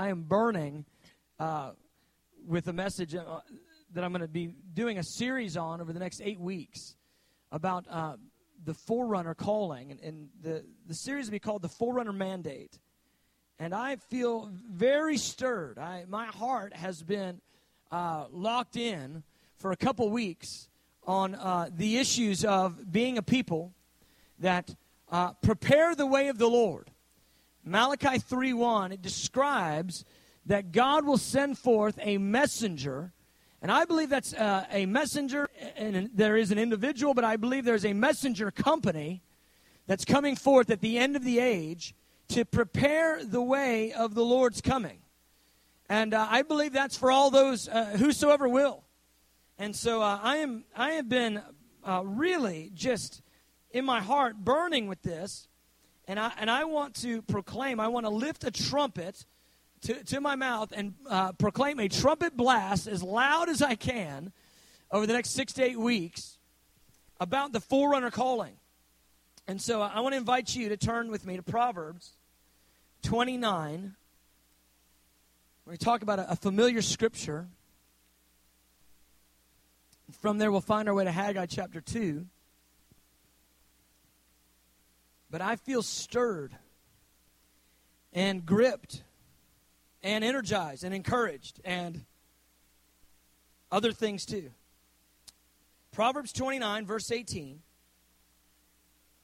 I am burning uh, with a message uh, that I'm going to be doing a series on over the next eight weeks about uh, the Forerunner calling. And, and, the, the series will be called The Forerunner Mandate. And I feel very stirred. I, my heart has been uh, locked in for a couple weeks on uh, the issues of being a people that uh, prepare the way of the Lord. Malachi 3:1 it describes that God will send forth a messenger and I believe that's uh, a messenger, and there is an individual, but I believe there's a messenger company that's coming forth at the end of the age to prepare the way of the Lord's coming. And uh, I believe that's for all those uh, whosoever will. And so uh, I am I have been uh, really just in my heart burning with this, and I and I want to proclaim. I want to lift a trumpet to, to my mouth and uh, proclaim a trumpet blast as loud as I can over the next six to eight weeks about the forerunner calling. And so I want to invite you to turn with me to Proverbs 29. We're going to talk about a, a familiar scripture. From there, we'll find our way to Haggai chapter 2. But I feel stirred and gripped and energized and encouraged and other things too. Proverbs 29, verse 18.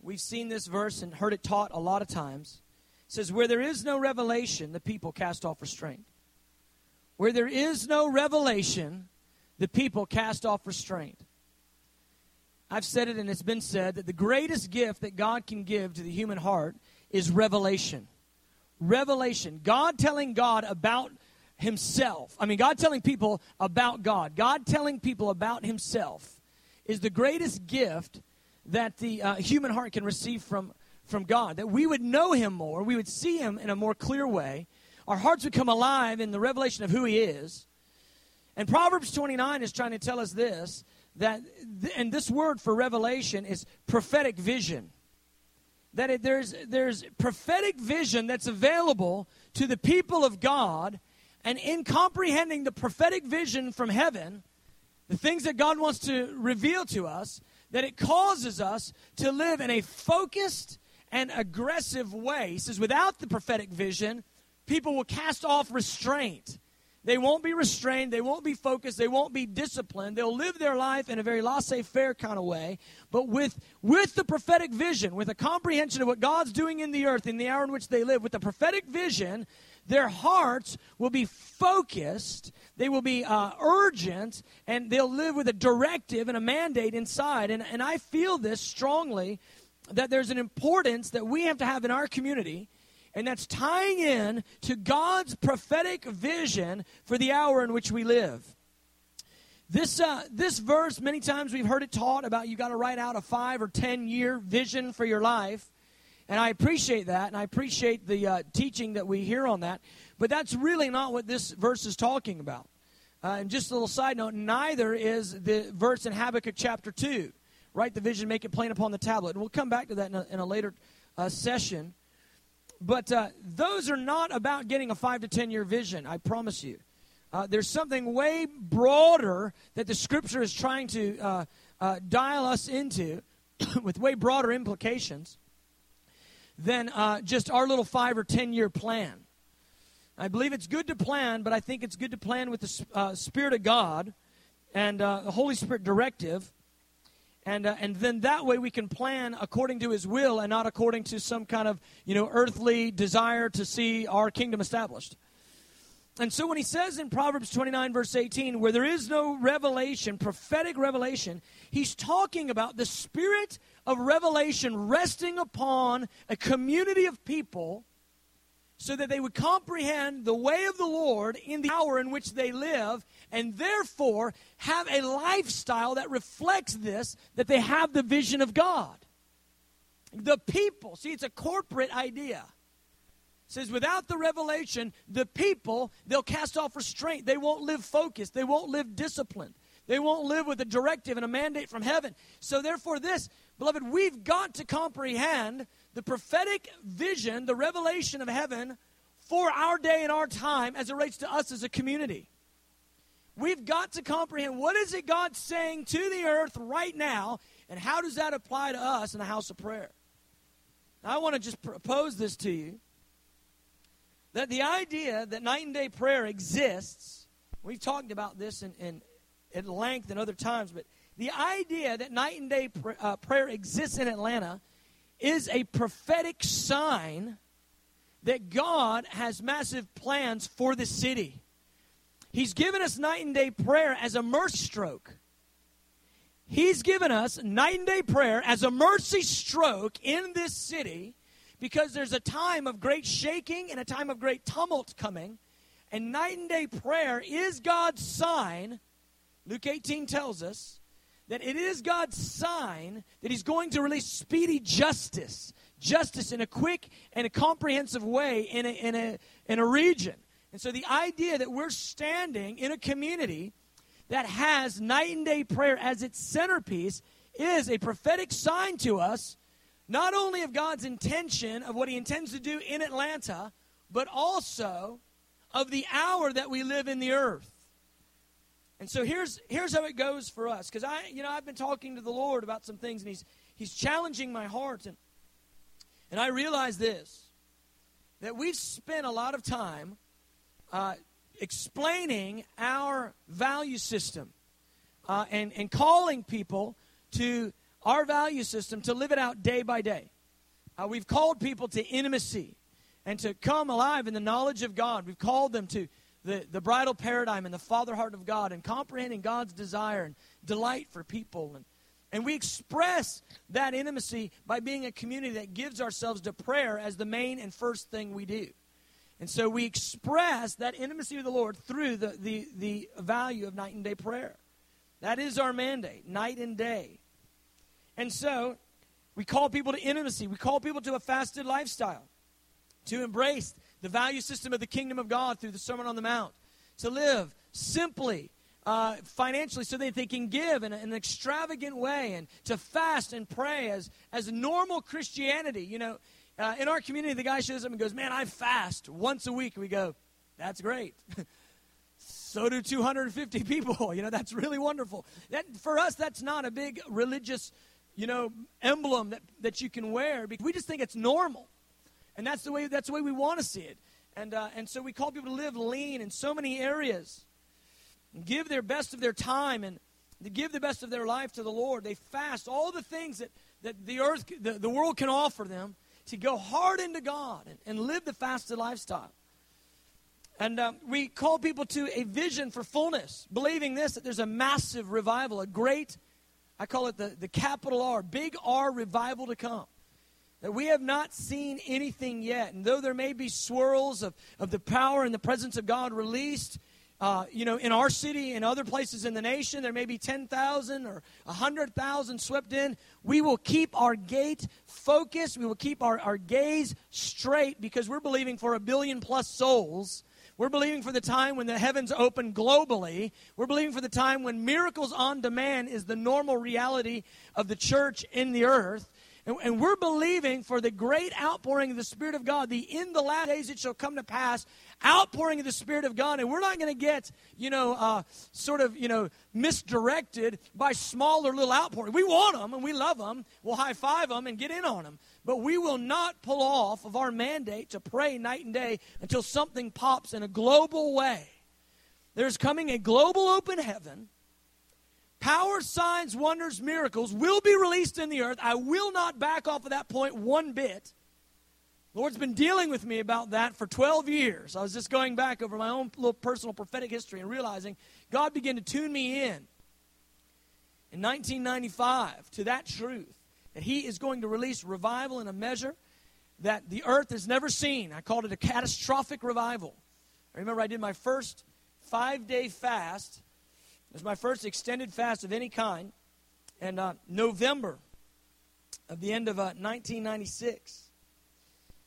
We've seen this verse and heard it taught a lot of times. It says, Where there is no revelation, the people cast off restraint. Where there is no revelation, the people cast off restraint. I've said it and it's been said that the greatest gift that God can give to the human heart is revelation. Revelation. God telling God about Himself. I mean, God telling people about God. God telling people about Himself is the greatest gift that the uh, human heart can receive from, from God. That we would know Him more, we would see Him in a more clear way. Our hearts would come alive in the revelation of who He is and Proverbs 29 is trying to tell us this that, and this word for revelation is prophetic vision. That it, there's, there's prophetic vision that's available to the people of God, and in comprehending the prophetic vision from heaven, the things that God wants to reveal to us, that it causes us to live in a focused and aggressive way. He says, without the prophetic vision, people will cast off restraint. They won't be restrained. They won't be focused. They won't be disciplined. They'll live their life in a very laissez faire kind of way, but with, with the prophetic vision, with a comprehension of what God's doing in the earth in the hour in which they live, with the prophetic vision, their hearts will be focused, they will be uh, urgent, and they'll live with a directive and a mandate inside. And, and I feel this strongly that there's an importance that we have to have in our community and that's tying in to God's prophetic vision for the hour in which we live. This, uh, this verse, many times we've heard it taught about you got to write out a five or ten year vision for your life. And I appreciate that, and I appreciate the uh, teaching that we hear on that. But that's really not what this verse is talking about. Uh, and just a little side note neither is the verse in Habakkuk chapter 2. Write the vision, make it plain upon the tablet. And we'll come back to that in a, in a later uh, session. But uh, those are not about getting a five to ten year vision, I promise you. Uh, there's something way broader that the scripture is trying to uh, uh dial us into with way broader implications than uh, just our little five or ten year plan. I believe it's good to plan, but I think it's good to plan with the uh, Spirit of God and the Holy Spirit directive and, uh, and then that way we can plan according to his will and not according to some kind of you know earthly desire to see our kingdom established. And so when he says in proverbs 29 verse 18 where there is no revelation prophetic revelation he's talking about the spirit of revelation resting upon a community of people so that they would comprehend the way of the Lord in the hour in which they live, and therefore have a lifestyle that reflects this, that they have the vision of God. The people, see, it's a corporate idea. It says, without the revelation, the people, they'll cast off restraint. They won't live focused. They won't live disciplined. They won't live with a directive and a mandate from heaven. So, therefore, this, beloved, we've got to comprehend the prophetic vision, the revelation of heaven for our day and our time as it relates to us as a community. We've got to comprehend what is it God's saying to the earth right now, and how does that apply to us in the house of prayer? I want to just propose this to you that the idea that night and day prayer exists, we've talked about this in, in at length and other times, but the idea that night and day pr- uh, prayer exists in Atlanta is a prophetic sign that God has massive plans for the city. He's given us night and day prayer as a mercy stroke. He's given us night and day prayer as a mercy stroke in this city because there's a time of great shaking and a time of great tumult coming. And night and day prayer is God's sign. Luke 18 tells us that it is God's sign that He's going to release speedy justice. Justice in a quick and a comprehensive way in a, in a, in a region. And so the idea that we're standing in a community that has night and day prayer as its centerpiece is a prophetic sign to us, not only of God's intention, of what He intends to do in Atlanta, but also of the hour that we live in the earth. And so here's here's how it goes for us. Because I, you know, I've been talking to the Lord about some things, and He's He's challenging my heart, and and I realize this that we've spent a lot of time uh, explaining our value system uh, and, and calling people to our value system to live it out day by day. Uh, we've called people to intimacy and to come alive in the knowledge of God. We've called them to the, the bridal paradigm and the father heart of God and comprehending God's desire and delight for people. And, and we express that intimacy by being a community that gives ourselves to prayer as the main and first thing we do. And so we express that intimacy with the Lord through the, the, the value of night and day prayer. That is our mandate, night and day. And so we call people to intimacy. We call people to a fasted lifestyle, to embrace the value system of the kingdom of God through the Sermon on the Mount, to live simply, uh, financially, so that they can give in, an extravagant way, and to fast and pray as, as normal Christianity. You know, uh, in our community, the guy shows up and goes, Man, I fast once a week. We go, That's great. so do 250 people. You know, that's really wonderful. That, for us, that's not a big religious, you know, emblem that, that you can wear. Because we just think it's normal. And that's the way, that's the way we want to see it. And, uh, and so we call people to live lean in so many areas. Give their best of their time and to give the best of their life to the Lord. They fast all the things that, that the earth, the, the world can offer them to go hard into God and, and live the fasted lifestyle. And um, we call people to a vision for fullness, believing this that there's a massive revival, a great, I call it the, the capital R, big R revival to come. That we have not seen anything yet. And though there may be swirls of, of the power and the presence of God released, uh, you know, in our city and other places in the nation, there may be 10,000 or 100,000 swept in. We will keep our gate focused. We will keep our, our gaze straight because we're believing for a billion plus souls. We're believing for the time when the heavens open globally. We're believing for the time when miracles on demand is the normal reality of the church in the earth. And, and, we're believing for the great outpouring of the Spirit of God, the in the last days it shall come to pass outpouring of the Spirit of God. And we're not going to get, you know, uh, sort of, you know, misdirected by smaller little outpouring. We want them and we love them. We'll high five them and get in on them. But we will not pull off of our mandate to pray night and day until something pops in a global way. There's coming a global open heaven. Power, signs, wonders, miracles will be released in the earth. I will not back off of that point one bit. Lord's been dealing with me about that for 12 years. I was just going back over my own little personal prophetic history and realizing God began to tune me in in 1995 to that truth that He is going to release revival in a measure that the earth has never seen. I called it a catastrophic revival. I remember I did my first five day fast. Was my first extended fast of any kind. And uh, November of the end of uh, 1996.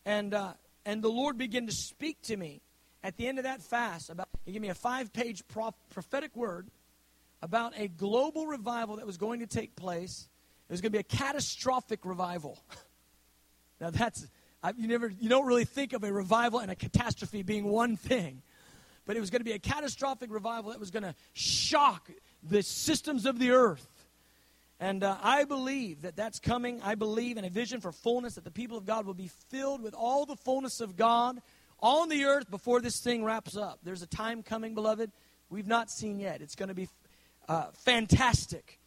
And, uh, and the Lord began to speak to me at the end of that fast about, he gave me a five page prophetic word about a global revival that was going to take place. It was going to be a catastrophic revival. now, that's, I, you never, you don't really think of a revival and a catastrophe being one thing, but it was going to be a catastrophic revival that was going to shock the systems of the earth. And uh, I believe that that's coming. I believe in a vision for fullness that the people of God will be filled with all the fullness of God on the earth before this thing wraps up. There's a time coming, beloved, we've not seen yet. It's going to be uh, fantastic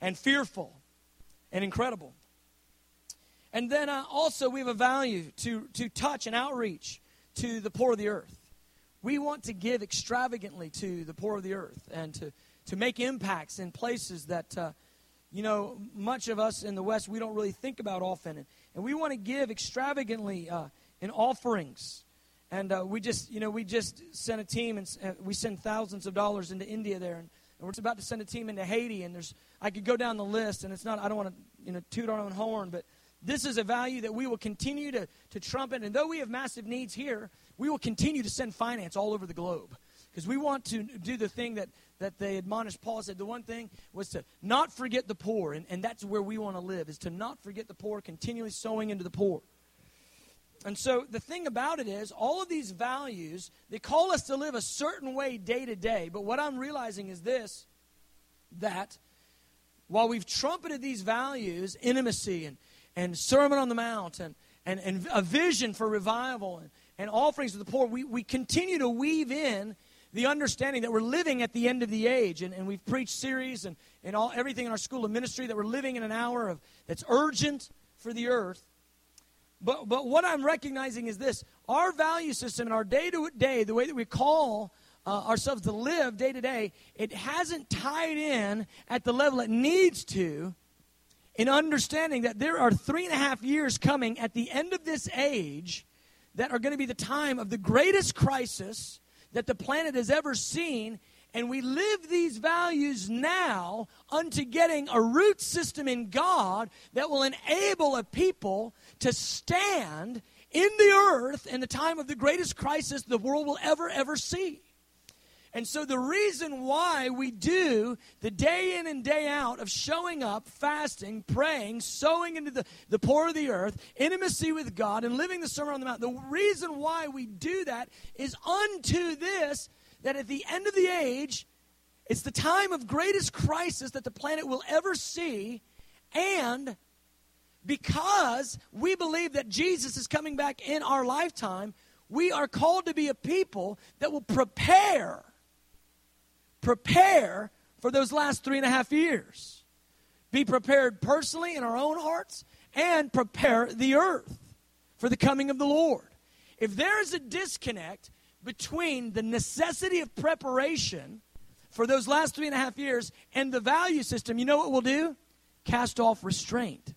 and fearful and incredible. And then uh, also, we have a value to, to touch and outreach to the poor of the earth. We want to give extravagantly to the poor of the earth and to, to make impacts in places that, uh, you know, much of us in the West, we don't really think about often. And, and we want to give extravagantly uh, in offerings. And uh, we just, you know, we just sent a team and uh, we send thousands of dollars into India there. And, and we're about to send a team into Haiti. And there's, I could go down the list, and it's not, I don't want to, you know, toot our own horn, but this is a value that we will continue to, to trumpet. And though we have massive needs here, we will continue to send finance all over the globe. Because we want to do the thing that, that they admonished Paul said. The one thing was to not forget the poor. And, and that's where we want to live, is to not forget the poor, continually sowing into the poor. And so the thing about it is, all of these values, they call us to live a certain way day to day. But what I'm realizing is this that while we've trumpeted these values, intimacy and, and Sermon on the Mount and, and, and a vision for revival and, and offerings to the poor, we, we continue to weave in the understanding that we're living at the end of the age. And, and we've preached series and, and all, everything in our school of ministry that we're living in an hour of, that's urgent for the earth. But, but what I'm recognizing is this our value system and our day to day, the way that we call uh, ourselves to live day to day, it hasn't tied in at the level it needs to in understanding that there are three and a half years coming at the end of this age that are going to be the time of the greatest crisis that the planet has ever seen. And we live these values now unto getting a root system in God that will enable a people to stand in the earth in the time of the greatest crisis the world will ever, ever see. And so, the reason why we do the day in and day out of showing up, fasting, praying, sowing into the, the poor of the earth, intimacy with God, and living the Sermon on the Mount, the reason why we do that is unto this that at the end of the age, it's the time of greatest crisis that the planet will ever see, and because we believe that Jesus is coming back in our lifetime, we are called to be a people that will prepare prepare for those last three and a half years. Be prepared personally in our own hearts and prepare the earth for the coming of the Lord. If there is a disconnect between the necessity of preparation for those last three and a half years and the value system, you know what we'll do? Cast off restraint.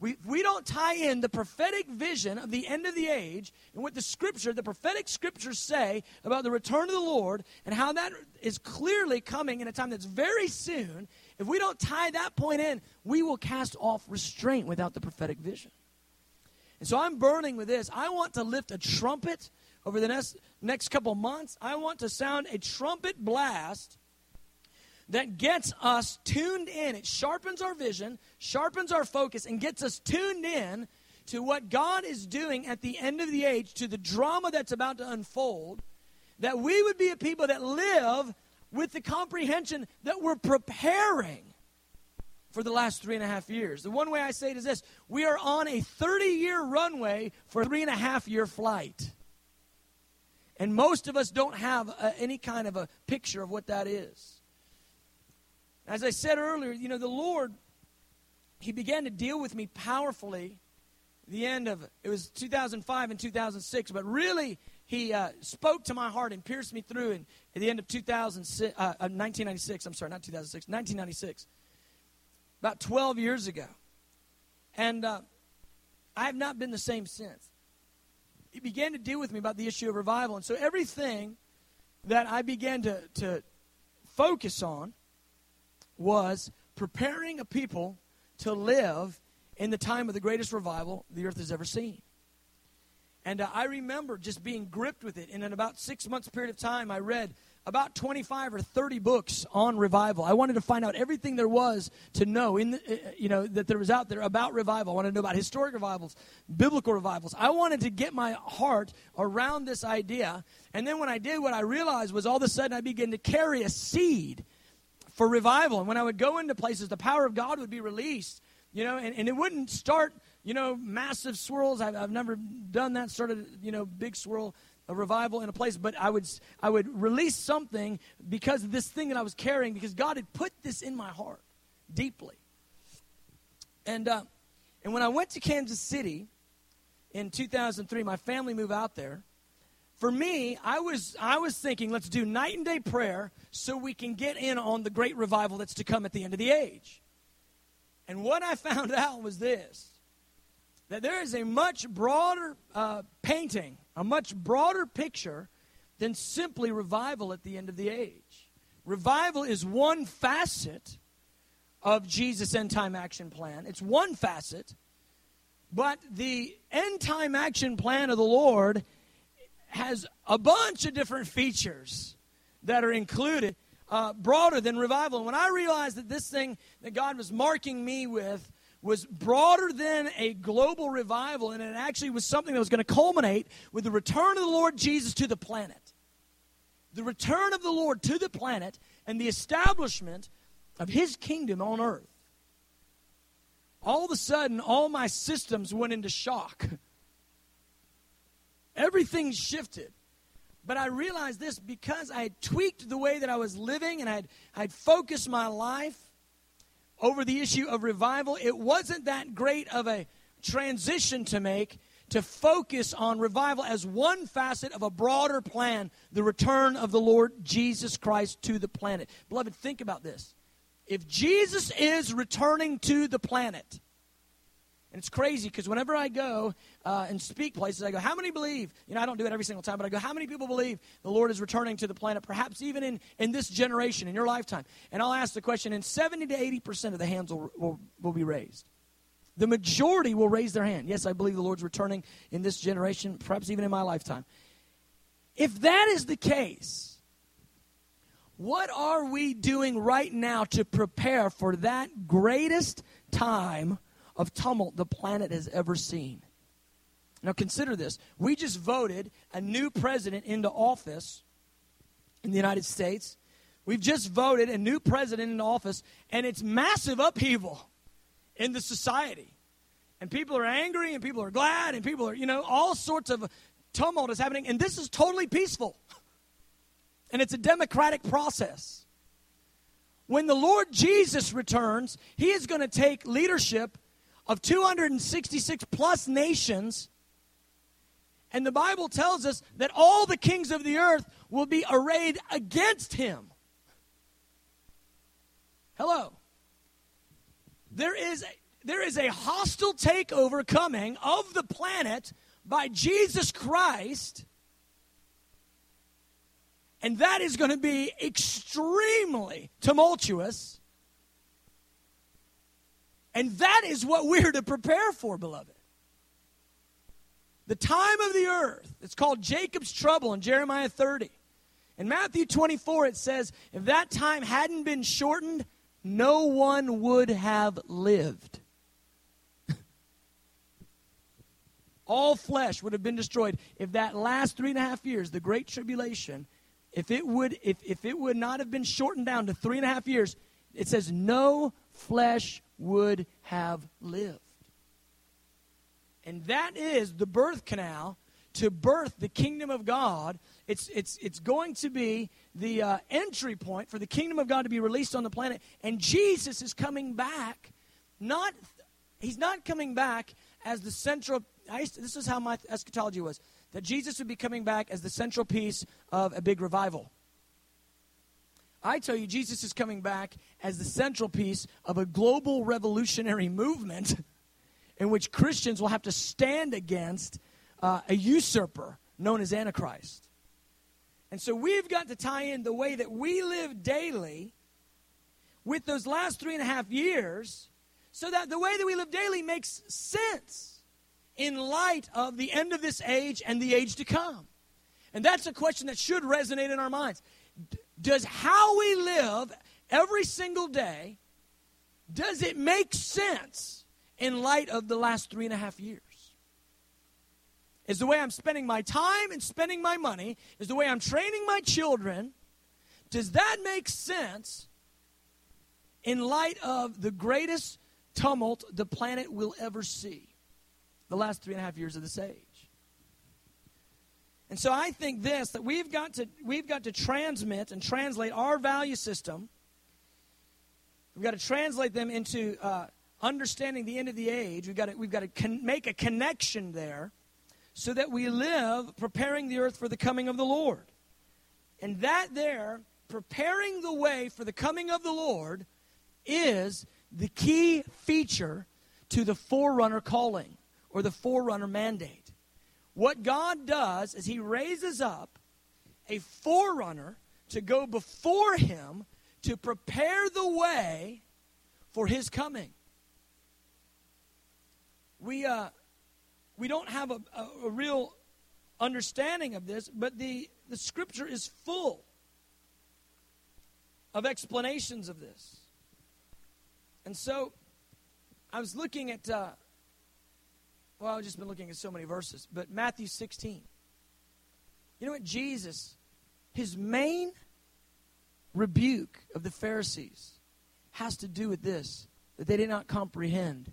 We, we don't tie in the prophetic vision of the end of the age and what the scripture, the prophetic scriptures say about the return of the Lord and how that is clearly coming in a time that's very soon, if we don't tie that point in, we will cast off restraint without the prophetic vision. And so I'm burning with this. I want to lift a trumpet over the next, next couple months. I want to sound a trumpet blast that gets us tuned in. It sharpens our vision, sharpens our focus, and gets us tuned in to what God is doing at the end of the age, to the drama that's about to unfold. That we would be a people that live with the comprehension that we're preparing for the last three and a half years. The one way I say it is this we are on a 30 year runway for three and a half year flight. And most of us don't have a, any kind of a picture of what that is. As I said earlier, you know, the Lord, He began to deal with me powerfully the end of it was 2005 and 2006, but really He uh, spoke to my heart and pierced me through in, at the end of 2006, uh, 1996. Uh, I'm sorry, not 2006, 1996. About 12 years ago. And uh, I have not been the same since. He began to deal with me about the issue of revival. And so everything that I began to, to focus on was preparing a people to live in the time of the greatest revival the earth has ever seen. And uh, I remember just being gripped with it. And in about six months period of time, I read about 25 or 30 books on revival. I wanted to find out everything there was to know in the, uh, you know that there was out there about revival. I wanted to know about historic revivals, biblical revivals. I wanted to get my heart around this idea. And then when I did, what I realized was all of a sudden I began to carry a seed for revival. And when I would go into places, the power of God would be released. You know, and, and it wouldn't start, you know, massive swirls. I've, I've never done that sort of, you know, big swirl a revival in a place, but I would I would release something because of this thing that I was carrying because God had put this in my heart deeply. And uh, and when I went to Kansas City in 2003, my family moved out there. For me, I was I was thinking, let's do night and day prayer so we can get in on the great revival that's to come at the end of the age. And what I found out was this that there is a much broader uh, painting a much broader picture than simply revival at the end of the age. Revival is one facet of Jesus' end time action plan. It's one facet, but the end time action plan of the Lord has a bunch of different features that are included, uh, broader than revival. And when I realized that this thing that God was marking me with was broader than a global revival, and it actually was something that was going to culminate with the return of the Lord Jesus to the planet. The return of the Lord to the planet and the establishment of his kingdom on earth. All of a sudden, all my systems went into shock. Everything shifted. But I realized this because I had tweaked the way that I was living and I'd, I'd focused my life over the issue of revival, it wasn't that great of a transition to make to focus on revival as one facet of a broader plan the return of the Lord Jesus Christ to the planet. Beloved, think about this. If Jesus is returning to the planet, and it's crazy because whenever I go uh, and speak places, I go, How many believe? You know, I don't do it every single time, but I go, How many people believe the Lord is returning to the planet, perhaps even in, in this generation, in your lifetime? And I'll ask the question, and 70 to 80% of the hands will, will, will be raised. The majority will raise their hand. Yes, I believe the Lord's returning in this generation, perhaps even in my lifetime. If that is the case, what are we doing right now to prepare for that greatest time of tumult the planet has ever seen. Now, consider this. We just voted a new president into office in the United States. We've just voted a new president into office, and it's massive upheaval in the society. And people are angry, and people are glad, and people are, you know, all sorts of tumult is happening. And this is totally peaceful. And it's a democratic process. When the Lord Jesus returns, he is going to take leadership of 266 plus nations. And the Bible tells us that all the kings of the earth will be arrayed against him. Hello. There is there is a hostile takeover coming of the planet by Jesus Christ. And that is going to be extremely tumultuous. And that is what we're to prepare for, beloved. The time of the earth, it's called Jacob's trouble in Jeremiah 30. In Matthew 24, it says, if that time hadn't been shortened, no one would have lived. All flesh would have been destroyed if that last three and a half years, the Great Tribulation, if it would, if, if it would not have been shortened down to three and a half years, it says no flesh would have lived. And that is the birth canal to birth the kingdom of God. It's, it's, it's going to be the uh, entry point for the kingdom of God to be released on the planet. And Jesus is coming back. Not, he's not coming back as the central. To, this is how my eschatology was that Jesus would be coming back as the central piece of a big revival. I tell you, Jesus is coming back as the central piece of a global revolutionary movement in which Christians will have to stand against uh, a usurper known as Antichrist. And so we've got to tie in the way that we live daily with those last three and a half years so that the way that we live daily makes sense. in light of the end of this age and the age to come? And that's a question that should resonate in our minds. Does how we live every single day, does it make sense in light of the last three and a half years? Is the way I'm spending my time and spending my money, is the way I'm training my children, does that make sense in light of the greatest tumult the planet will ever see? The last three and a half years of this age. And so I think this that we've got to we've got to transmit and translate our value system. We've got to translate them into uh, understanding the end of the age. We've got to, we've got to con- make a connection there, so that we live preparing the earth for the coming of the Lord. And that there, preparing the way for the coming of the Lord, is the key feature to the forerunner calling or the forerunner mandate. What God does is He raises up a forerunner to go before Him to prepare the way for His coming. We, uh, we don't have a, a, a real understanding of this, but the, the scripture is full of explanations of this. And so I was looking at uh, well, I've just been looking at so many verses, but Matthew 16. You know what? Jesus, his main rebuke of the Pharisees has to do with this that they did not comprehend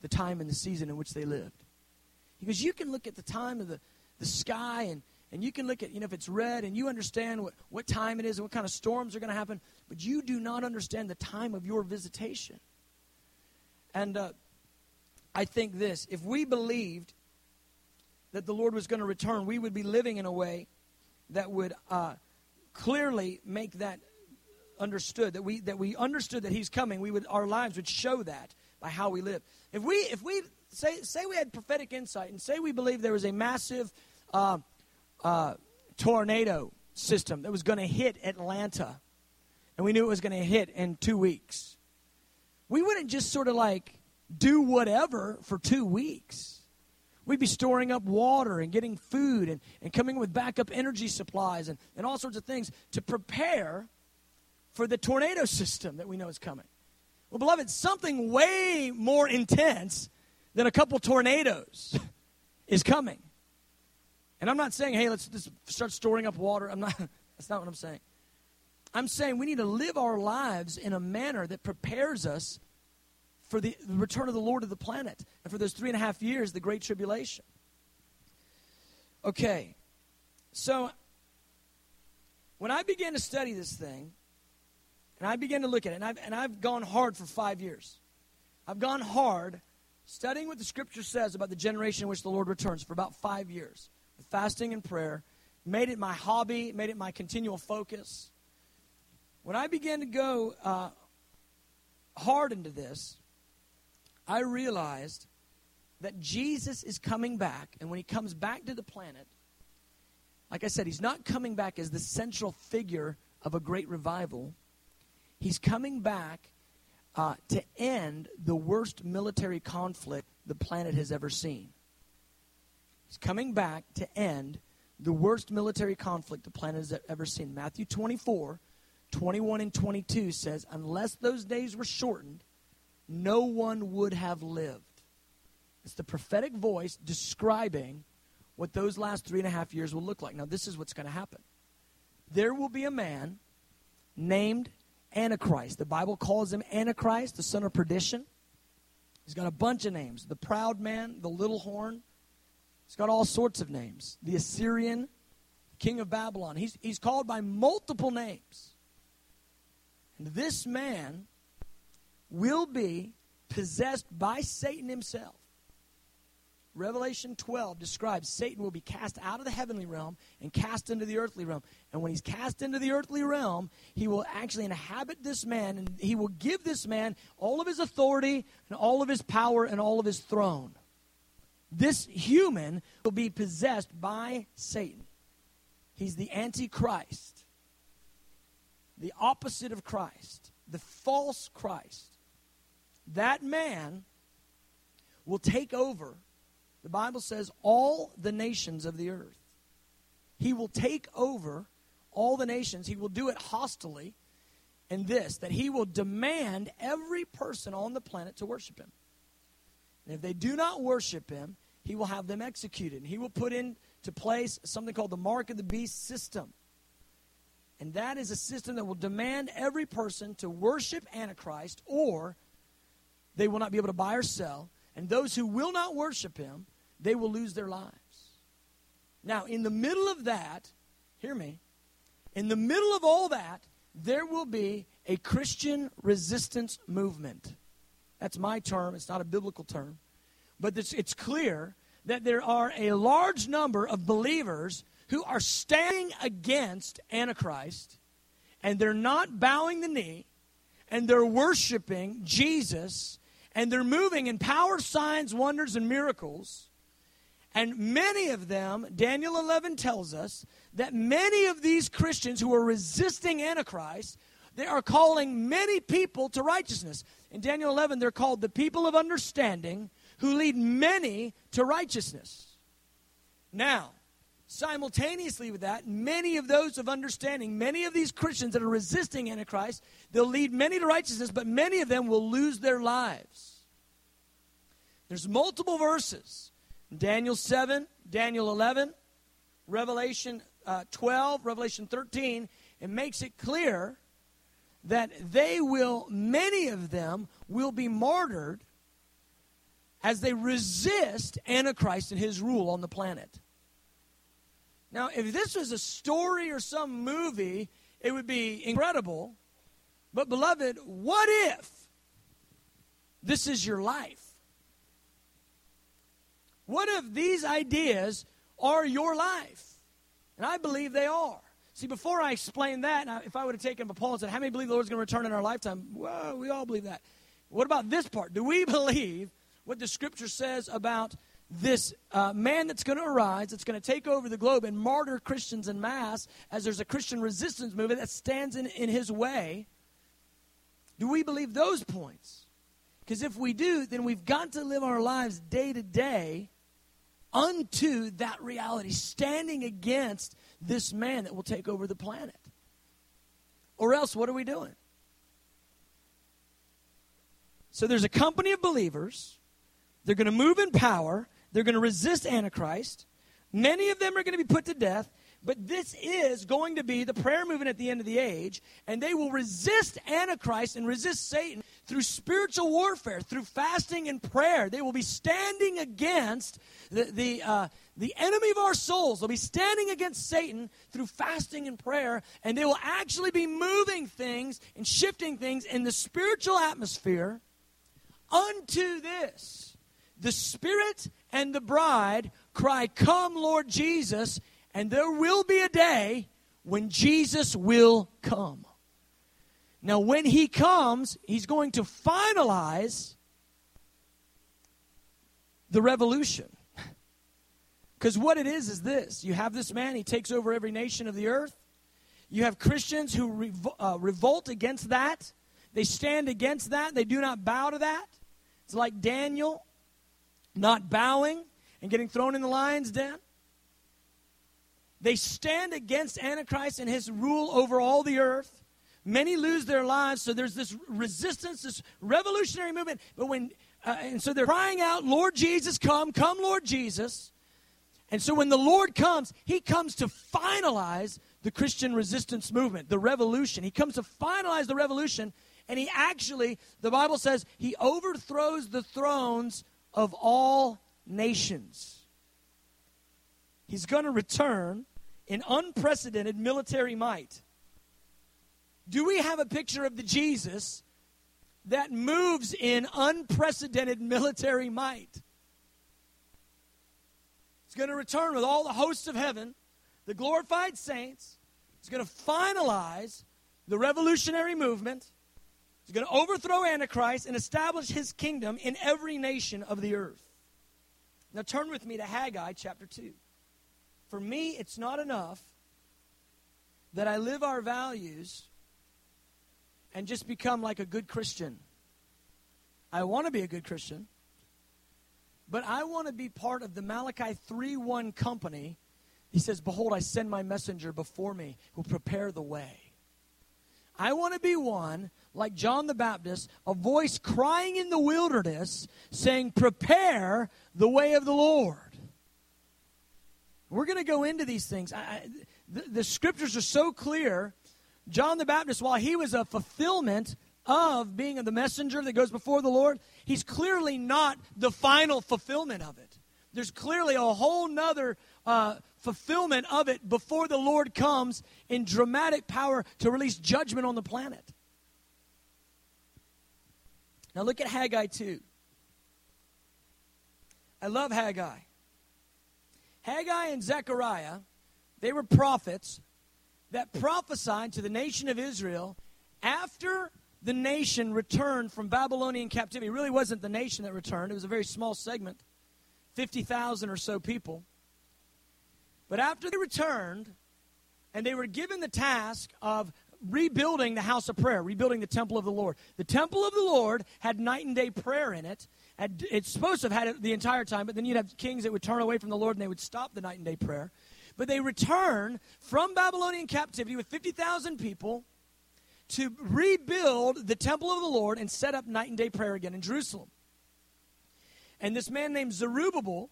the time and the season in which they lived. Because you can look at the time of the, the sky and, and you can look at, you know, if it's red and you understand what, what time it is and what kind of storms are going to happen, but you do not understand the time of your visitation. And uh, I think this. If we believed that the Lord was going to return, we would be living in a way that would uh, clearly make that understood that we that we understood that he's coming. We would our lives would show that by how we live. If we if we say say we had prophetic insight and say we believe there was a massive uh, uh, tornado system that was going to hit atlanta and we knew it was going to hit in two weeks we wouldn't just sort of like do whatever for two weeks. We'd be storing up water and getting food and, and coming with backup energy supplies and, and all sorts of things to prepare for the tornado system that we know is coming. Well, beloved, something way more intense than a couple tornadoes is coming. And I'm not saying, hey, let's just start storing up water. I'm not, that's not what I'm saying. I'm saying we need to live our lives in a manner that prepares us for the return of the Lord of the planet, and for those three and a half years, the Great Tribulation. Okay, so when I began to study this thing, and I began to look at it, and I've, and I've gone hard for five years. I've gone hard studying what the Scripture says about the generation in which the Lord returns for about five years, fasting and prayer. Made it my hobby, made it my continual focus. When I began to go uh, hard into this, I realized that Jesus is coming back, and when he comes back to the planet, like I said, he's not coming back as the central figure of a great revival. He's coming back uh, to end the worst military conflict the planet has ever seen. He's coming back to end the worst military conflict the planet has ever seen. Matthew 24, 21 and 22 says, Unless those days were shortened, no one would have lived. It's the prophetic voice describing what those last three and a half years will look like. Now, this is what's going to happen. There will be a man named Antichrist. The Bible calls him Antichrist, the son of perdition. He's got a bunch of names the proud man, the little horn. He's got all sorts of names. The Assyrian, king of Babylon. He's, he's called by multiple names. And this man will be possessed by Satan himself. Revelation 12 describes Satan will be cast out of the heavenly realm and cast into the earthly realm. And when he's cast into the earthly realm, he will actually inhabit this man and he will give this man all of his authority and all of his power and all of his throne. This human will be possessed by Satan. He's the Antichrist, the opposite of Christ, the false Christ that man will take over the Bible says all the nations of the earth. He will take over all the nations. He will do it hostilely. And this, that he will demand every person on the planet to worship him. And if they do not worship him, he will have them executed. And he will put into place something called the mark of the beast system. And that is a system that will demand every person to worship Antichrist, or they will not be able to buy or sell. And those who will not worship him, they will lose their lives. Now, in the middle of that, hear me, in the middle of all that, there will be a Christian resistance movement. That's my term, it's not a biblical term. But it's, it's clear that there are a large number of believers who are standing against Antichrist, and they're not bowing the knee, and they're worshiping Jesus, and they're moving in power, signs, wonders, and miracles. And many of them, Daniel 11 tells us, that many of these Christians who are resisting Antichrist, they are calling many people to righteousness. In Daniel 11, they're called the people of understanding who lead many to righteousness. Now, simultaneously with that, many of those of understanding, many of these Christians that are resisting Antichrist, they'll lead many to righteousness, but many of them will lose their lives. There's multiple verses. Daniel 7, Daniel 11, Revelation uh, 12, Revelation 13, it makes it clear that they will, many of them, will be martyred as they resist Antichrist and his rule on the planet. Now, if this was a story or some movie, it would be incredible. But, beloved, what if this is your life? What if these ideas are your life? And I believe they are. See, before I explain that, if I would have taken Paul and said, How many believe the Lord's going to return in our lifetime? Well, we all believe that. What about this part? Do we believe what the scripture says about this uh, man that's going to arise, that's going to take over the globe and martyr Christians in mass, as there's a Christian resistance movement that stands in, in his way. Do we believe those points? Because if we do, then we've got to live our lives day to day unto that reality, standing against this man that will take over the planet. Or else, what are we doing? So there's a company of believers. They're going to move in power. They're going to resist Antichrist. Many of them are going to be put to death. But this is going to be the prayer movement at the end of the age, and they will resist Antichrist and resist Satan through spiritual warfare, through fasting and prayer. They will be standing against the, the, uh, the enemy of our souls. They'll be standing against Satan through fasting and prayer, and they will actually be moving things and shifting things in the spiritual atmosphere unto this. The Spirit and the bride cry, Come, Lord Jesus and there will be a day when Jesus will come. Now, when he comes, he's going to finalize the revolution. Because what it is is this you have this man, he takes over every nation of the earth. You have Christians who revo- uh, revolt against that, they stand against that, they do not bow to that. It's like Daniel not bowing and getting thrown in the lion's den. They stand against Antichrist and his rule over all the earth. Many lose their lives, so there's this resistance, this revolutionary movement. But when uh, and so they're crying out, "Lord Jesus, come, come, Lord Jesus." And so when the Lord comes, he comes to finalize the Christian resistance movement, the revolution. He comes to finalize the revolution, and he actually, the Bible says, he overthrows the thrones of all nations. He's going to return in unprecedented military might. Do we have a picture of the Jesus that moves in unprecedented military might? He's going to return with all the hosts of heaven, the glorified saints. He's going to finalize the revolutionary movement. He's going to overthrow Antichrist and establish his kingdom in every nation of the earth. Now turn with me to Haggai chapter 2. For me, it's not enough that I live our values and just become like a good Christian. I want to be a good Christian. but I want to be part of the Malachi 3 1 company. He says, Behold, I send my messenger before me who prepare the way. I want to be one, like John the Baptist, a voice crying in the wilderness, saying, Prepare the way of the Lord. We're going to go into these things. I, the, the scriptures are so clear. John the Baptist, while he was a fulfillment of being the messenger that goes before the Lord, he's clearly not the final fulfillment of it. There's clearly a whole nother uh, fulfillment of it before the Lord comes in dramatic power to release judgment on the planet. Now look at Haggai 2. I love Haggai. Haggai and Zechariah, they were prophets that prophesied to the nation of Israel after the nation returned from Babylonian captivity. It really wasn't the nation that returned, it was a very small segment 50,000 or so people. But after they returned, and they were given the task of rebuilding the house of prayer, rebuilding the temple of the Lord. The temple of the Lord had night and day prayer in it. It's supposed to have had it the entire time, but then you'd have kings that would turn away from the Lord and they would stop the night and day prayer. But they return from Babylonian captivity with 50,000 people to rebuild the temple of the Lord and set up night and day prayer again in Jerusalem. And this man named Zerubbabel,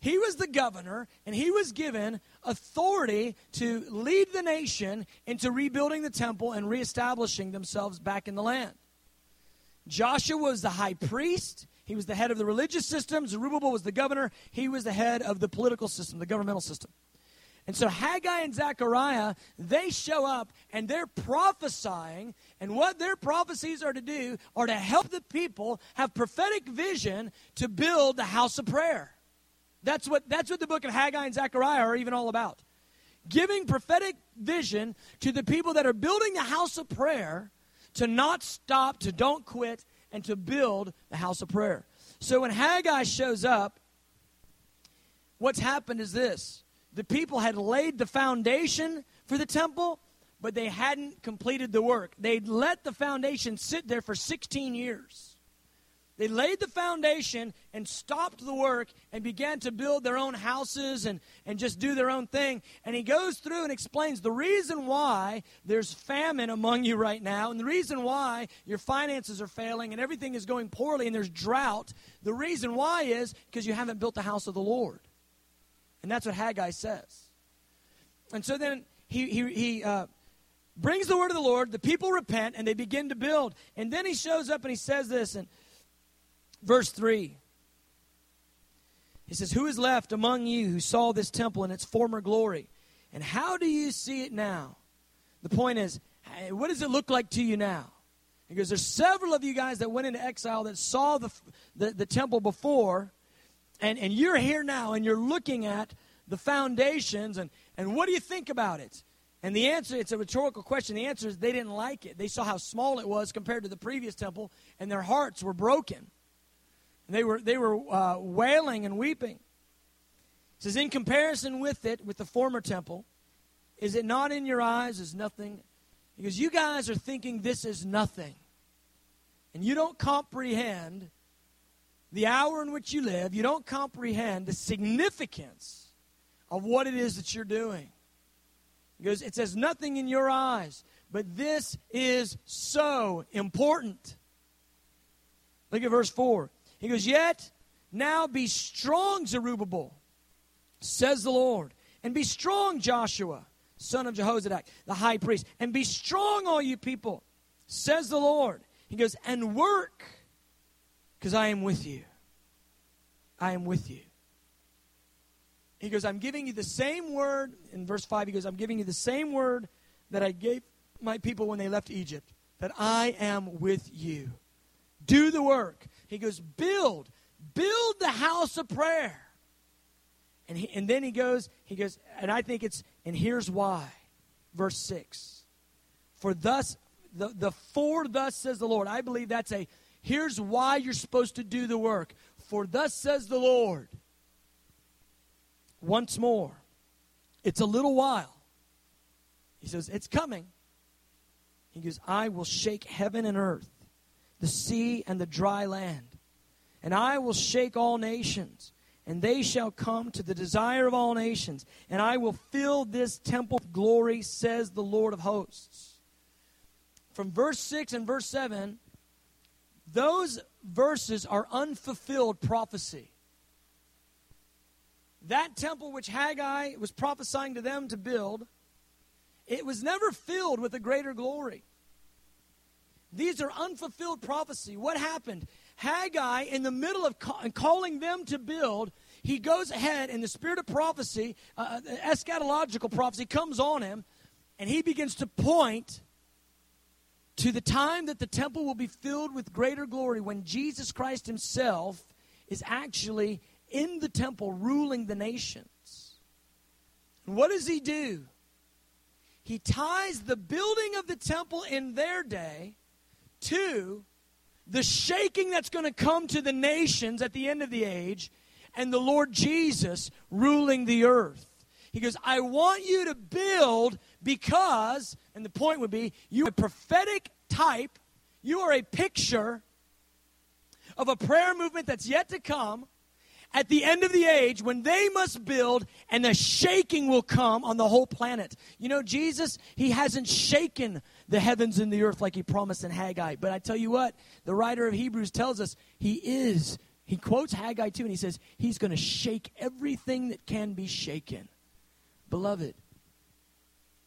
he was the governor, and he was given authority to lead the nation into rebuilding the temple and reestablishing themselves back in the land. Joshua was the high priest. He was the head of the religious system. Zerubbabel was the governor. He was the head of the political system, the governmental system. And so Haggai and Zechariah, they show up and they're prophesying. And what their prophecies are to do are to help the people have prophetic vision to build the house of prayer. That's what, that's what the book of Haggai and Zechariah are even all about. Giving prophetic vision to the people that are building the house of prayer to not stop, to don't quit, and to build the house of prayer. So when Haggai shows up, what's happened is this the people had laid the foundation for the temple, but they hadn't completed the work. They'd let the foundation sit there for 16 years. They laid the foundation and stopped the work and began to build their own houses and, and just do their own thing. And he goes through and explains the reason why there's famine among you right now, and the reason why your finances are failing and everything is going poorly and there's drought. The reason why is because you haven't built the house of the Lord. And that's what Haggai says. And so then he, he, he uh, brings the word of the Lord, the people repent, and they begin to build. And then he shows up and he says this in verse 3. He says, Who is left among you who saw this temple in its former glory? And how do you see it now? The point is, what does it look like to you now? Because there's several of you guys that went into exile that saw the, the, the temple before, and, and you're here now and you're looking at the foundations and, and what do you think about it? And the answer, it's a rhetorical question. The answer is they didn't like it. They saw how small it was compared to the previous temple, and their hearts were broken. They were, they were uh, wailing and weeping. It says, In comparison with it, with the former temple, is it not in your eyes as nothing? Because you guys are thinking this is nothing. And you don't comprehend the hour in which you live, you don't comprehend the significance of what it is that you're doing. Because it says nothing in your eyes, but this is so important. Look at verse 4. He goes, Yet now be strong, Zerubbabel, says the Lord, and be strong, Joshua, son of Jehozadak, the high priest, and be strong, all you people, says the Lord. He goes, and work because I am with you. I am with you. He goes, I'm giving you the same word. In verse 5, he goes, I'm giving you the same word that I gave my people when they left Egypt, that I am with you. Do the work. He goes, build, build the house of prayer. And, he, and then he goes, he goes, and I think it's, and here's why. Verse 6. For thus, the, the for thus says the Lord. I believe that's a Here's why you're supposed to do the work. For thus says the Lord. Once more, it's a little while. He says, It's coming. He goes, I will shake heaven and earth, the sea and the dry land. and I will shake all nations, and they shall come to the desire of all nations, and I will fill this temple with glory, says the Lord of hosts. From verse 6 and verse 7, those verses are unfulfilled prophecy. That temple which Haggai was prophesying to them to build, it was never filled with a greater glory. These are unfulfilled prophecy. What happened? Haggai, in the middle of calling them to build, he goes ahead, and the spirit of prophecy, uh, uh eschatological prophecy, comes on him, and he begins to point to the time that the temple will be filled with greater glory when Jesus Christ himself is actually in the temple ruling the nations. And what does he do? He ties the building of the temple in their day to the shaking that's going to come to the nations at the end of the age and the Lord Jesus ruling the earth. He goes, I want you to build because, and the point would be, you are a prophetic type, you are a picture of a prayer movement that's yet to come at the end of the age when they must build and the shaking will come on the whole planet. You know, Jesus, he hasn't shaken the heavens and the earth like he promised in Haggai. But I tell you what, the writer of Hebrews tells us he is. He quotes Haggai too, and he says he's going to shake everything that can be shaken. Beloved,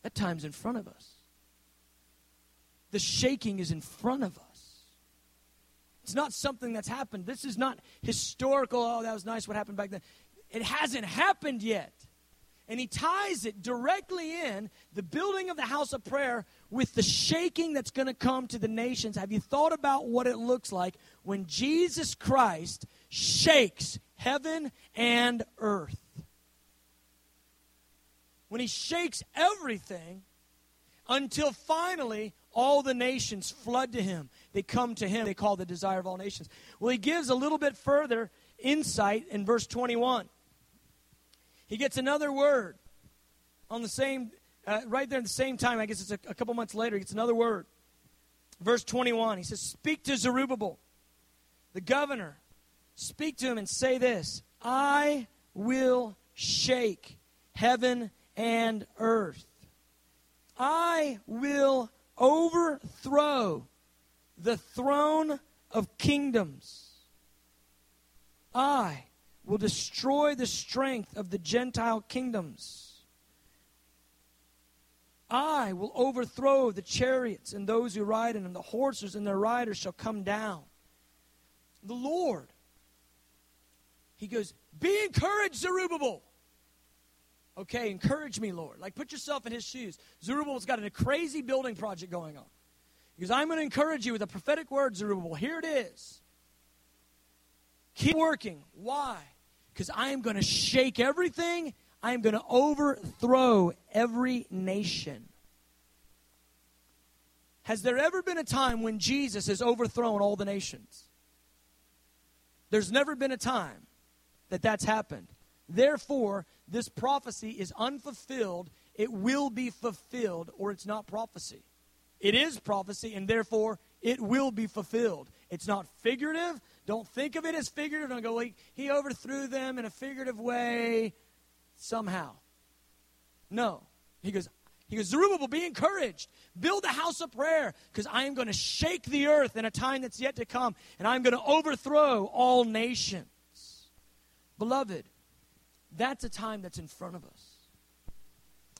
that time's in front of us. The shaking is in front of us. It's not something that's happened. This is not historical, oh, that was nice what happened back then. It hasn't happened yet. And he ties it directly in the building of the house of prayer with the shaking that's going to come to the nations. Have you thought about what it looks like when Jesus Christ shakes heaven and earth? When he shakes everything until finally all the nations flood to him. They come to him. They call the desire of all nations. Well, he gives a little bit further insight in verse 21. He gets another word on the same, uh, right there at the same time. I guess it's a, a couple months later. He gets another word. Verse 21. He says, Speak to Zerubbabel, the governor. Speak to him and say this I will shake heaven and earth. I will overthrow the throne of kingdoms. I will destroy the strength of the Gentile kingdoms. I will overthrow the chariots and those who ride in them. The horses and their riders shall come down. The Lord, He goes, Be encouraged, Zerubbabel. Okay, encourage me, Lord. Like, put yourself in his shoes. Zerubbabel's got a crazy building project going on. Because I'm going to encourage you with a prophetic word, Zerubbabel. Here it is. Keep working. Why? Because I am going to shake everything. I am going to overthrow every nation. Has there ever been a time when Jesus has overthrown all the nations? There's never been a time that that's happened. Therefore, this prophecy is unfulfilled. It will be fulfilled, or it's not prophecy. It is prophecy, and therefore it will be fulfilled. It's not figurative. Don't think of it as figurative. Don't go, like, he overthrew them in a figurative way somehow. No. He goes, he goes, Zerubbabel, be encouraged. Build a house of prayer because I am going to shake the earth in a time that's yet to come, and I'm going to overthrow all nations. Beloved, that's a time that's in front of us.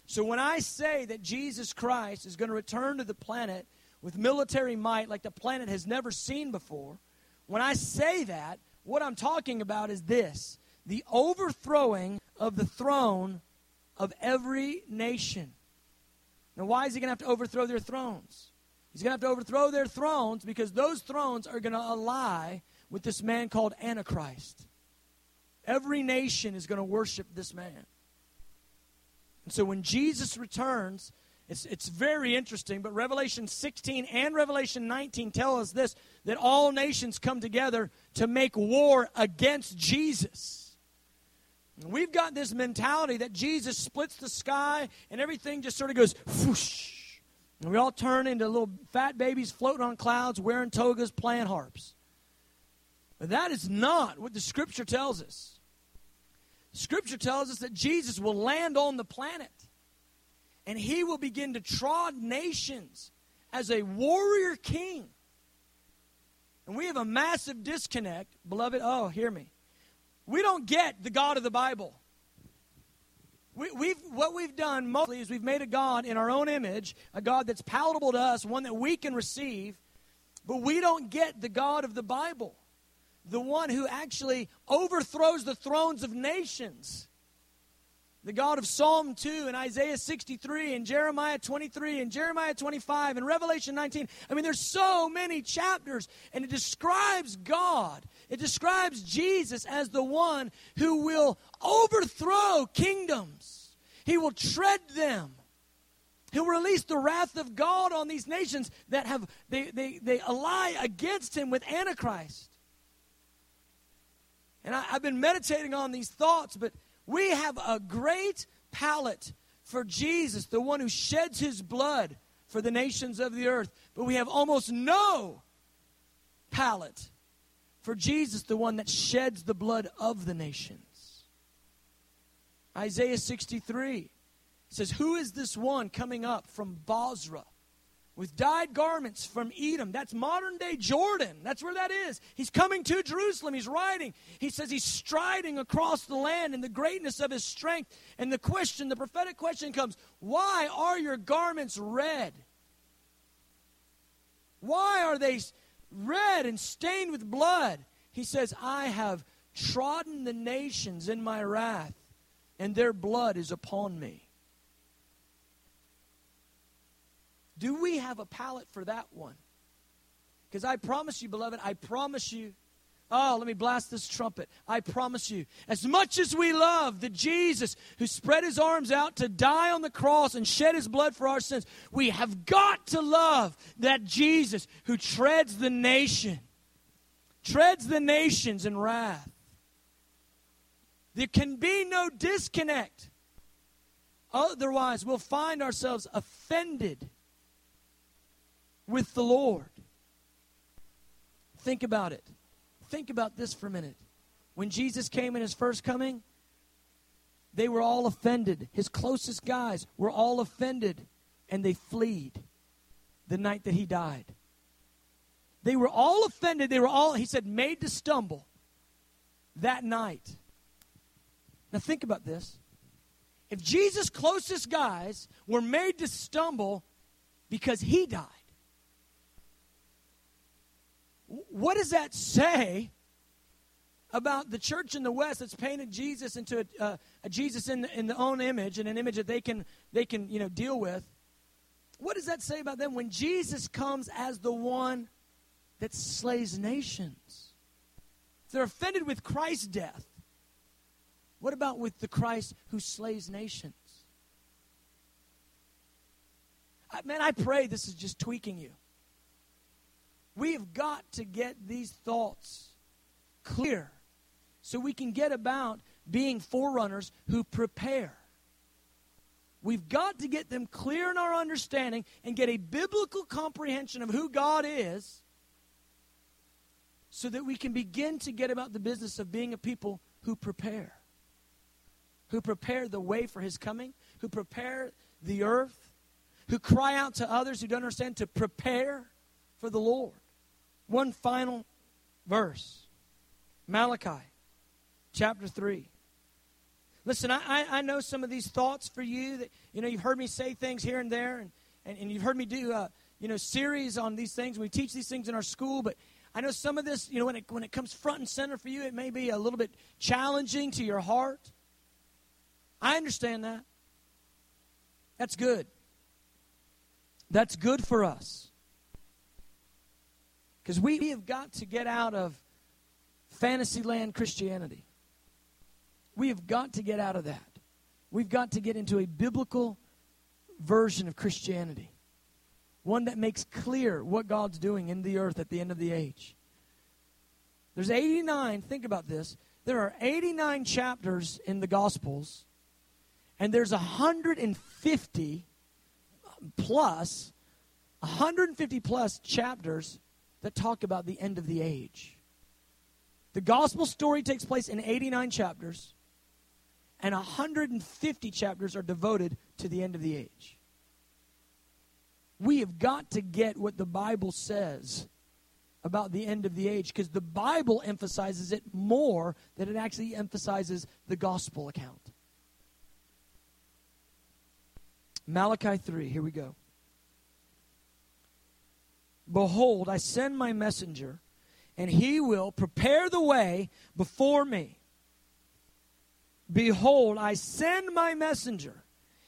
So when I say that Jesus Christ is going to return to the planet with military might like the planet has never seen before, when I say that, what I'm talking about is this the overthrowing of the throne of every nation. Now, why is he going to have to overthrow their thrones? He's going to have to overthrow their thrones because those thrones are going to ally with this man called Antichrist. Every nation is going to worship this man. And so when Jesus returns, it's, it's very interesting, but Revelation 16 and Revelation 19 tell us this that all nations come together to make war against Jesus. We've got this mentality that Jesus splits the sky and everything just sort of goes whoosh. And we all turn into little fat babies floating on clouds, wearing togas, playing harps. But that is not what the scripture tells us. Scripture tells us that Jesus will land on the planet and he will begin to trod nations as a warrior king. And we have a massive disconnect, beloved. Oh, hear me. We don't get the God of the Bible. We, we've, what we've done mostly is we've made a God in our own image, a God that's palatable to us, one that we can receive, but we don't get the God of the Bible, the one who actually overthrows the thrones of nations. The God of Psalm 2 and Isaiah 63 and Jeremiah 23 and Jeremiah 25 and Revelation 19. I mean, there's so many chapters, and it describes God. It describes Jesus as the one who will overthrow kingdoms, He will tread them. He'll release the wrath of God on these nations that have they, they, they ally against him with Antichrist. And I, I've been meditating on these thoughts, but we have a great palate for Jesus, the one who sheds his blood for the nations of the earth. But we have almost no palate for Jesus, the one that sheds the blood of the nations. Isaiah 63 says, Who is this one coming up from Bozrah? With dyed garments from Edom. That's modern day Jordan. That's where that is. He's coming to Jerusalem. He's riding. He says he's striding across the land in the greatness of his strength. And the question, the prophetic question comes why are your garments red? Why are they red and stained with blood? He says, I have trodden the nations in my wrath, and their blood is upon me. Do we have a palate for that one? Because I promise you, beloved, I promise you. Oh, let me blast this trumpet. I promise you, as much as we love the Jesus who spread his arms out to die on the cross and shed his blood for our sins, we have got to love that Jesus who treads the nation, treads the nations in wrath. There can be no disconnect. Otherwise, we'll find ourselves offended with the Lord. Think about it. Think about this for a minute. When Jesus came in his first coming, they were all offended. His closest guys were all offended, and they fled the night that he died. They were all offended. They were all, he said, made to stumble that night. Now, think about this. If Jesus' closest guys were made to stumble because he died, what does that say about the church in the West that's painted Jesus into a, uh, a Jesus in, the, in the own image and an image that they can they can you know deal with? What does that say about them when Jesus comes as the one that slays nations? If they're offended with Christ's death, what about with the Christ who slays nations? I, man, I pray this is just tweaking you. We have got to get these thoughts clear so we can get about being forerunners who prepare. We've got to get them clear in our understanding and get a biblical comprehension of who God is so that we can begin to get about the business of being a people who prepare. Who prepare the way for his coming, who prepare the earth, who cry out to others who don't understand to prepare for the Lord. One final verse Malachi chapter 3. Listen, I, I know some of these thoughts for you that, you know, you've heard me say things here and there, and, and, and you've heard me do, uh, you know, series on these things. We teach these things in our school, but I know some of this, you know, when it, when it comes front and center for you, it may be a little bit challenging to your heart. I understand that. That's good. That's good for us. Because we have got to get out of fantasyland Christianity. We have got to get out of that. We've got to get into a biblical version of Christianity. One that makes clear what God's doing in the earth at the end of the age. There's 89, think about this. There are 89 chapters in the Gospels, and there's 150 plus, 150 plus chapters that talk about the end of the age. The gospel story takes place in 89 chapters, and 150 chapters are devoted to the end of the age. We have got to get what the Bible says about the end of the age because the Bible emphasizes it more than it actually emphasizes the gospel account. Malachi 3, here we go. Behold, I send my messenger, and he will prepare the way before me. Behold, I send my messenger,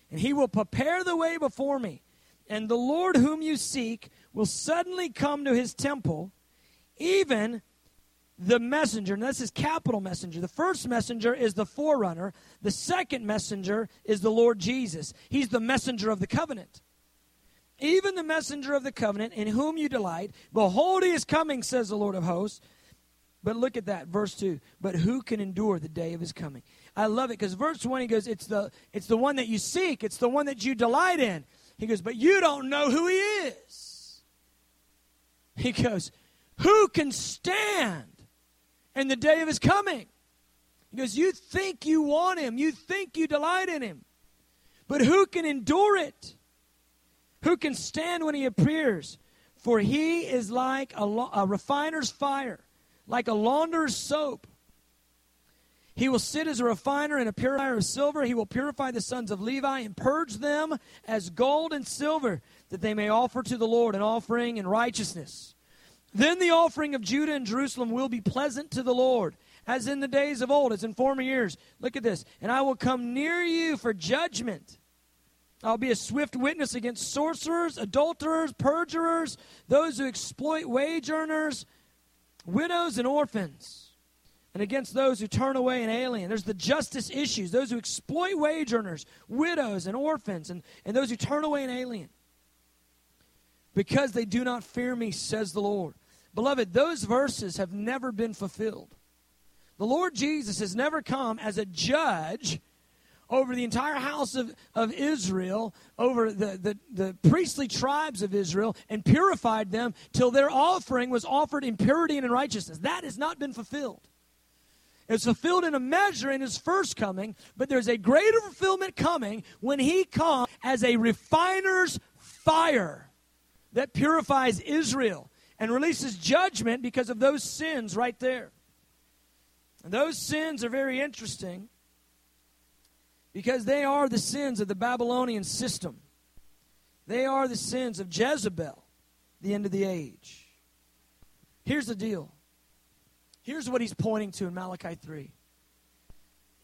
and he will prepare the way before me. And the Lord whom you seek will suddenly come to his temple, even the messenger. And this is capital messenger. The first messenger is the forerunner, the second messenger is the Lord Jesus. He's the messenger of the covenant even the messenger of the covenant in whom you delight. Behold, he is coming, says the Lord of hosts. But look at that, verse 2. But who can endure the day of his coming? I love it because verse 1 he goes, it's the, it's the one that you seek, it's the one that you delight in. He goes, But you don't know who he is. He goes, Who can stand in the day of his coming? He goes, You think you want him, you think you delight in him, but who can endure it? Who can stand when he appears? For he is like a, a refiner's fire, like a launderer's soap. He will sit as a refiner and a purifier of silver. He will purify the sons of Levi and purge them as gold and silver, that they may offer to the Lord an offering in righteousness. Then the offering of Judah and Jerusalem will be pleasant to the Lord, as in the days of old, as in former years. Look at this. And I will come near you for judgment I'll be a swift witness against sorcerers, adulterers, perjurers, those who exploit wage earners, widows, and orphans, and against those who turn away an alien. There's the justice issues, those who exploit wage earners, widows, and orphans, and, and those who turn away an alien. Because they do not fear me, says the Lord. Beloved, those verses have never been fulfilled. The Lord Jesus has never come as a judge over the entire house of, of Israel, over the, the, the priestly tribes of Israel, and purified them till their offering was offered in purity and in righteousness. That has not been fulfilled. It's fulfilled in a measure in his first coming, but there's a greater fulfillment coming when he comes as a refiner's fire that purifies Israel and releases judgment because of those sins right there. And those sins are very interesting because they are the sins of the Babylonian system. They are the sins of Jezebel, the end of the age. Here's the deal. Here's what he's pointing to in Malachi 3.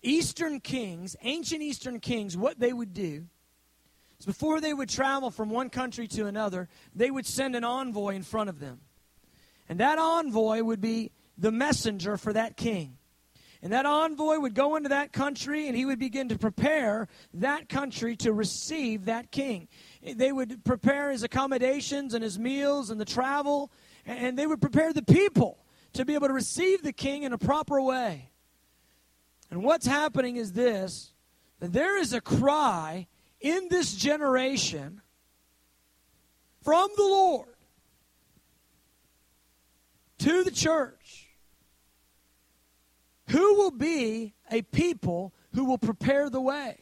Eastern kings, ancient Eastern kings, what they would do is before they would travel from one country to another, they would send an envoy in front of them. And that envoy would be the messenger for that king. And that envoy would go into that country and he would begin to prepare that country to receive that king. They would prepare his accommodations and his meals and the travel, and they would prepare the people to be able to receive the king in a proper way. And what's happening is this that there is a cry in this generation from the Lord to the church who will be a people who will prepare the way?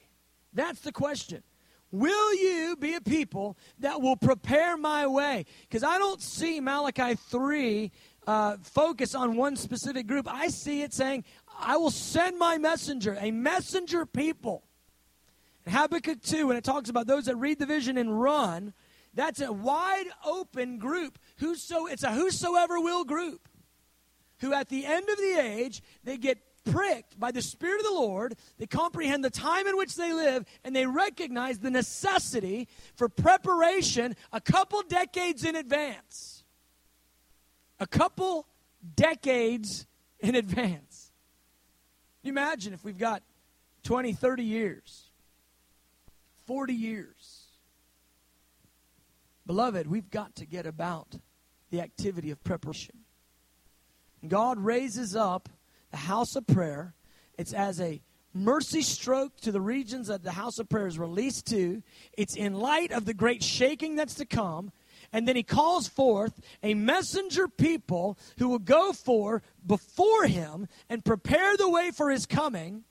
That's the question. Will you be a people that will prepare my way? Because I don't see Malachi 3 uh, focus on one specific group. I see it saying, I will send my messenger, a messenger people. Habakkuk 2, when it talks about those that read the vision and run, that's a wide open group. Whoso, it's a whosoever will group who at the end of the age, they get pricked by the Spirit of the Lord, they comprehend the time in which they live, and they recognize the necessity for preparation a couple decades in advance. A couple decades in advance. You imagine if we've got 20, 30 years, 40 years? Beloved, we've got to get about the activity of preparation. God raises up the house of prayer. It's as a mercy stroke to the regions that the house of prayer is released to. It's in light of the great shaking that's to come. And then he calls forth a messenger people who will go for before him and prepare the way for his coming.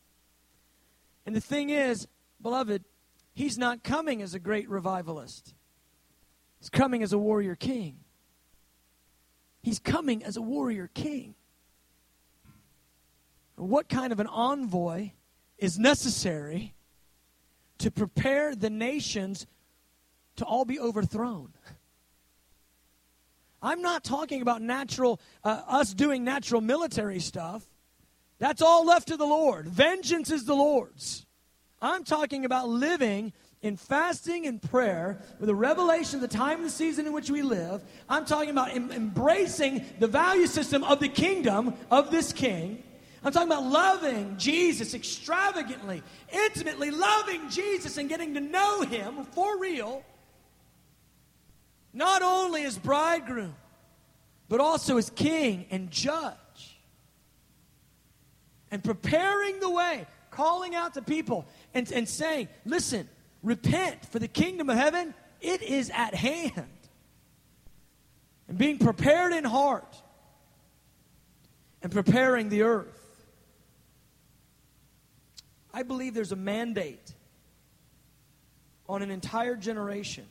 And the thing is, beloved, he's not coming as a great revivalist. He's coming as a warrior king. He's coming as a warrior king. What kind of an envoy is necessary to prepare the nations to all be overthrown? I'm not talking about natural, uh, us doing natural military stuff. That's all left to the Lord. Vengeance is the Lord's. I'm talking about living in fasting and prayer with a revelation of the time and the season in which we live. I'm talking about em- embracing the value system of the kingdom of this king. I'm talking about loving Jesus extravagantly, intimately loving Jesus and getting to know him for real. Not only as bridegroom, but also as king and judge. And preparing the way, calling out to people and, and saying, listen, repent for the kingdom of heaven, it is at hand. And being prepared in heart and preparing the earth. I believe there's a mandate on an entire generation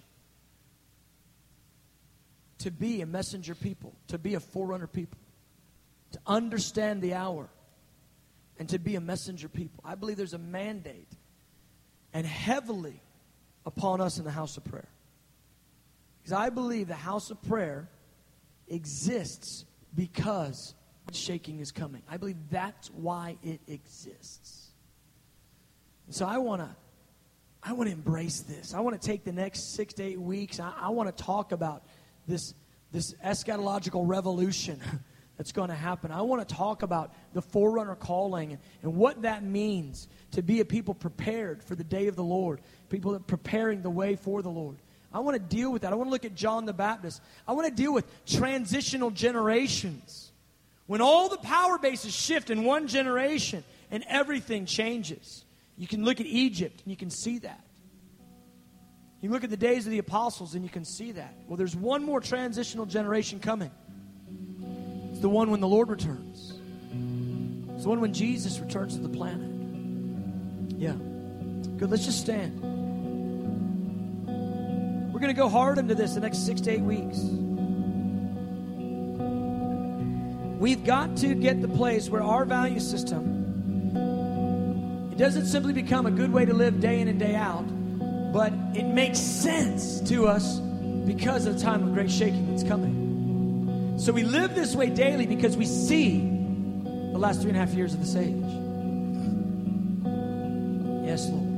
to be a messenger people, to be a forerunner people, to understand the hour, and to be a messenger people. I believe there's a mandate and heavily upon us in the house of prayer. Because I believe the house of prayer exists because shaking is coming. I believe that's why it exists. And so I want to I want to embrace this. I want to take the next 6 to 8 weeks. I, I want to talk about this this eschatological revolution that's going to happen. I want to talk about the forerunner calling and what that means to be a people prepared for the day of the Lord, people that preparing the way for the Lord. I want to deal with that. I want to look at John the Baptist. I want to deal with transitional generations. When all the power bases shift in one generation and everything changes. You can look at Egypt and you can see that. You look at the days of the apostles and you can see that. Well, there's one more transitional generation coming the one when the Lord returns. It's the one when Jesus returns to the planet. Yeah. Good. Let's just stand. We're going to go hard into this the next six to eight weeks. We've got to get the place where our value system it doesn't simply become a good way to live day in and day out, but it makes sense to us because of the time of great shaking that's coming. So we live this way daily because we see the last three and a half years of this age. Yes, Lord.